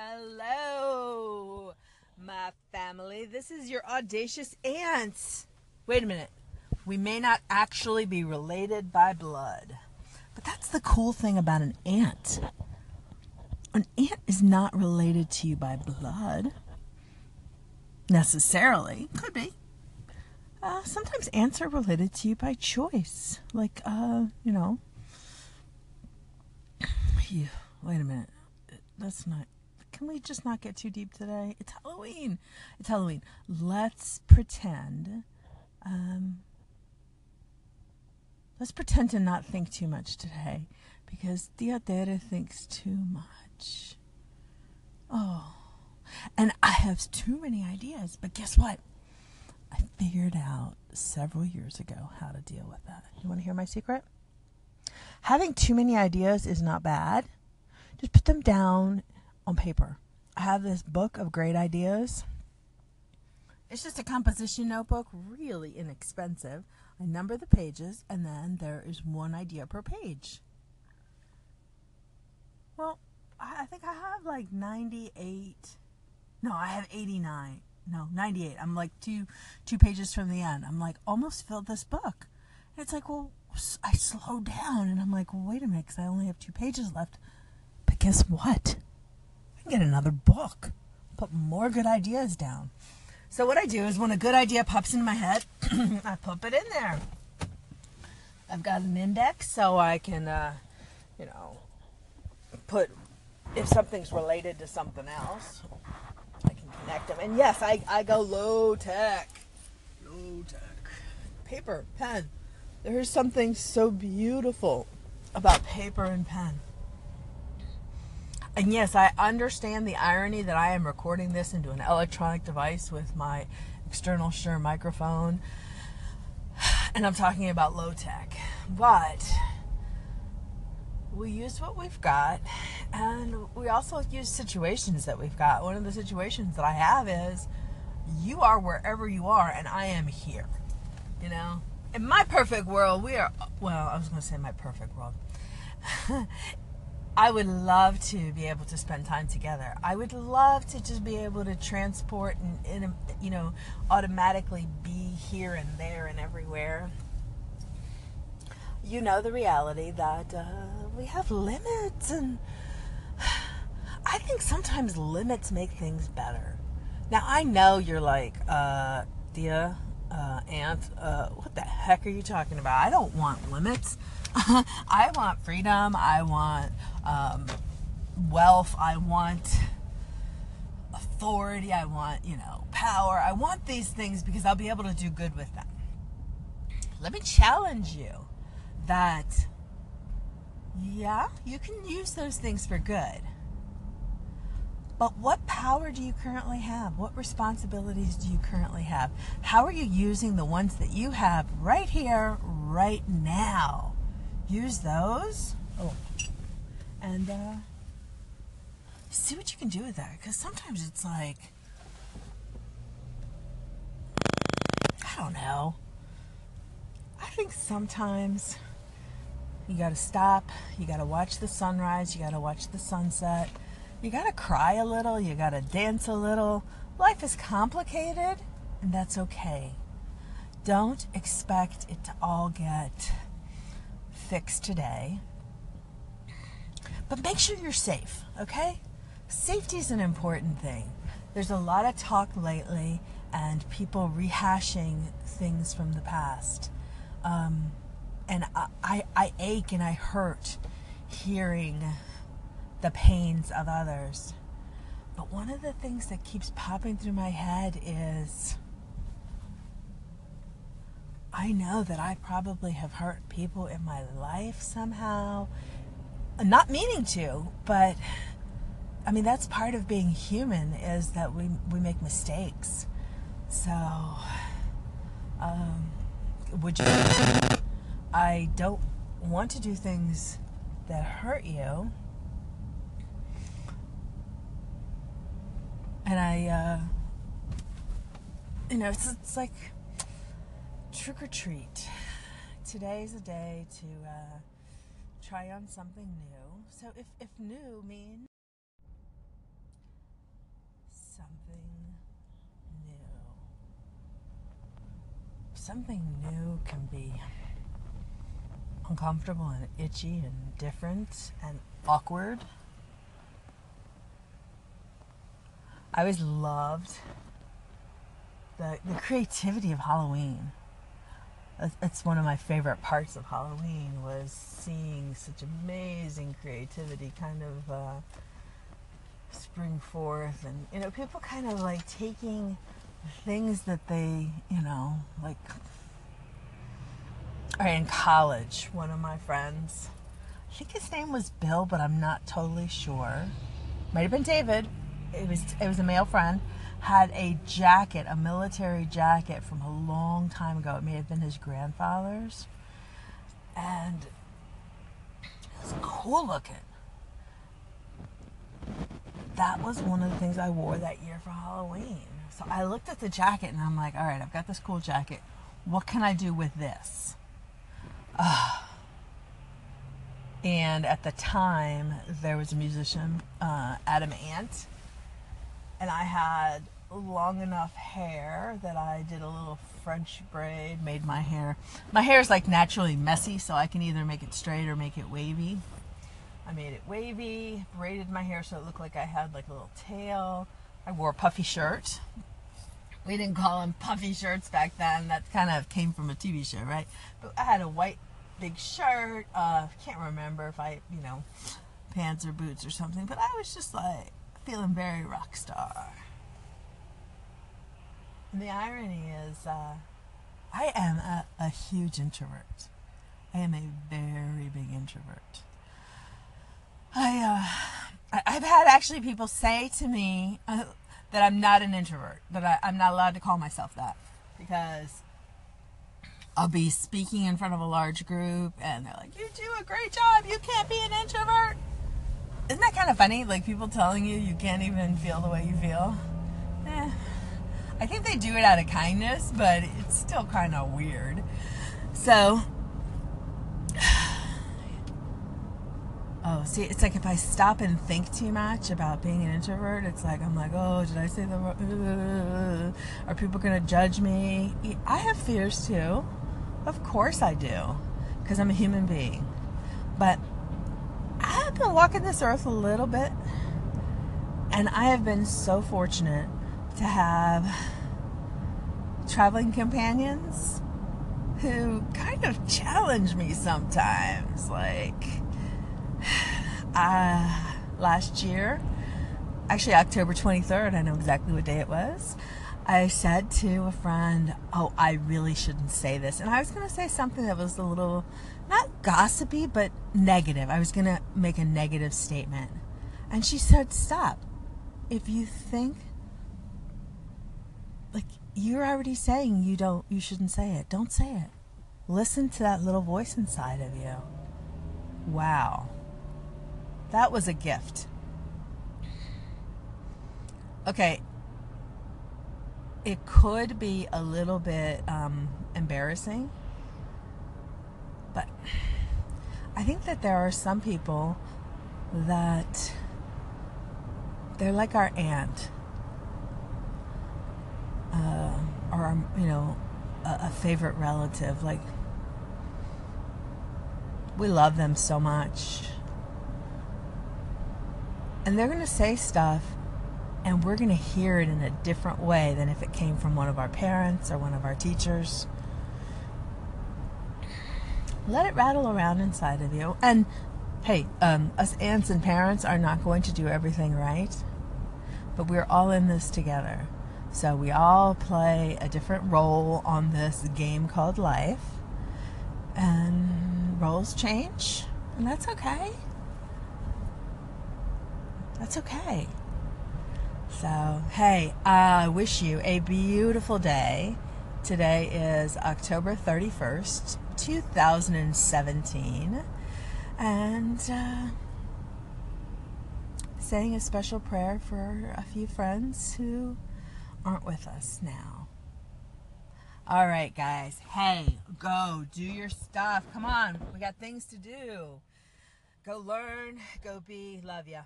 Hello, my family. This is your audacious aunt. Wait a minute. We may not actually be related by blood, but that's the cool thing about an aunt. An aunt is not related to you by blood necessarily. Could be. Uh, sometimes aunts are related to you by choice. Like, uh, you know. Yeah, wait a minute. That's not. Can we just not get too deep today? It's Halloween. It's Halloween. Let's pretend. Um, let's pretend to not think too much today because Tia Tere thinks too much. Oh. And I have too many ideas, but guess what? I figured out several years ago how to deal with that. You want to hear my secret? Having too many ideas is not bad. Just put them down on paper. I have this book of great ideas. It's just a composition notebook, really inexpensive. I number the pages, and then there is one idea per page. Well, I think I have like 98 no, I have 89. No, 98. I'm like two two pages from the end. I'm like almost filled this book. And it's like, well, I slow down and I'm like, well, wait a minute, because I only have two pages left. But guess what? Can get another book. Put more good ideas down. So what I do is when a good idea pops in my head, I put it in there. I've got an index so I can, uh, you know, put if something's related to something else I can connect them. And yes, I, I go low tech. Low tech. Paper, pen. There's something so beautiful about paper and pen. And yes, I understand the irony that I am recording this into an electronic device with my external Shure microphone. And I'm talking about low tech. But we use what we've got and we also use situations that we've got. One of the situations that I have is you are wherever you are and I am here. You know? In my perfect world, we are well, I was going to say my perfect world. I would love to be able to spend time together. I would love to just be able to transport and, and you know, automatically be here and there and everywhere you know the reality that uh, we have limits, and I think sometimes limits make things better. Now I know you're like, uh, Tia, uh, Aunt, uh, what the heck are you talking about? I don't want limits. I want freedom. I want um, wealth. I want authority. I want, you know, power. I want these things because I'll be able to do good with them. Let me challenge you that, yeah, you can use those things for good. But what power do you currently have? What responsibilities do you currently have? How are you using the ones that you have right here, right now? Use those. Oh. And uh, see what you can do with that. Because sometimes it's like, I don't know. I think sometimes you got to stop. You got to watch the sunrise. You got to watch the sunset. You got to cry a little. You got to dance a little. Life is complicated, and that's okay. Don't expect it to all get fixed today. But make sure you're safe, okay? Safety is an important thing. There's a lot of talk lately and people rehashing things from the past. Um, and I, I, I ache and I hurt hearing the pains of others. But one of the things that keeps popping through my head is I know that I probably have hurt people in my life somehow. Not meaning to, but I mean that's part of being human is that we we make mistakes. So um, would you I don't want to do things that hurt you. and I, uh, you know, it's, it's like trick or treat. Today's a day to uh, try on something new. So if, if new means something new, something new can be uncomfortable and itchy and different and awkward I always loved the, the creativity of Halloween. It's one of my favorite parts of Halloween was seeing such amazing creativity kind of uh, spring forth and you know people kind of like taking things that they you know like in college. One of my friends i think his name was bill but i'm not totally sure. Might have been david it was it was a male friend had a jacket a military jacket from a long time ago it may have been his grandfather's and it was cool looking that was one of the things I wore that year for Halloween. So I looked at the jacket and I'm like, all right, I've got this cool jacket. What can I do with this? Uh, and at the time, there was a musician, uh, Adam Ant, and I had long enough hair that I did a little French braid, made my hair. My hair is like naturally messy, so I can either make it straight or make it wavy. I made it wavy, braided my hair so it looked like I had like a little tail. I wore a puffy shirt. We didn't call them puffy shirts back then. That kind of came from a TV show, right? But I had a white big shirt. Uh, can't remember if I, you know, pants or boots or something. But I was just like feeling very rock star. And the irony is, uh, I am a, a huge introvert. I am a very big introvert. I, uh, I've had actually people say to me uh, that I'm not an introvert, that I, I'm not allowed to call myself that because I'll be speaking in front of a large group and they're like, You do a great job, you can't be an introvert. Isn't that kind of funny? Like people telling you you can't even feel the way you feel? Eh. I think they do it out of kindness, but it's still kind of weird. So, Oh, see, it's like if I stop and think too much about being an introvert, it's like I'm like, oh, did I say the? Uh, are people gonna judge me? I have fears too, of course I do, because I'm a human being. But been walking this earth a little bit, and I have been so fortunate to have traveling companions who kind of challenge me sometimes, like uh, last year, actually October 23rd, I know exactly what day it was. I said to a friend, Oh, I really shouldn't say this. And I was going to say something that was a little, not gossipy, but negative. I was going to make a negative statement. And she said, Stop. If you think, like, you're already saying you don't, you shouldn't say it, don't say it. Listen to that little voice inside of you. Wow. That was a gift. Okay. It could be a little bit um, embarrassing, but I think that there are some people that they're like our aunt uh, or you know a, a favorite relative like we love them so much. And they're going to say stuff, and we're going to hear it in a different way than if it came from one of our parents or one of our teachers. Let it rattle around inside of you. And hey, um, us aunts and parents are not going to do everything right, but we're all in this together. So we all play a different role on this game called life. And roles change, and that's okay. That's okay. So, hey, I wish you a beautiful day. Today is October 31st, 2017. And uh, saying a special prayer for a few friends who aren't with us now. All right, guys. Hey, go do your stuff. Come on. We got things to do. Go learn. Go be. Love ya.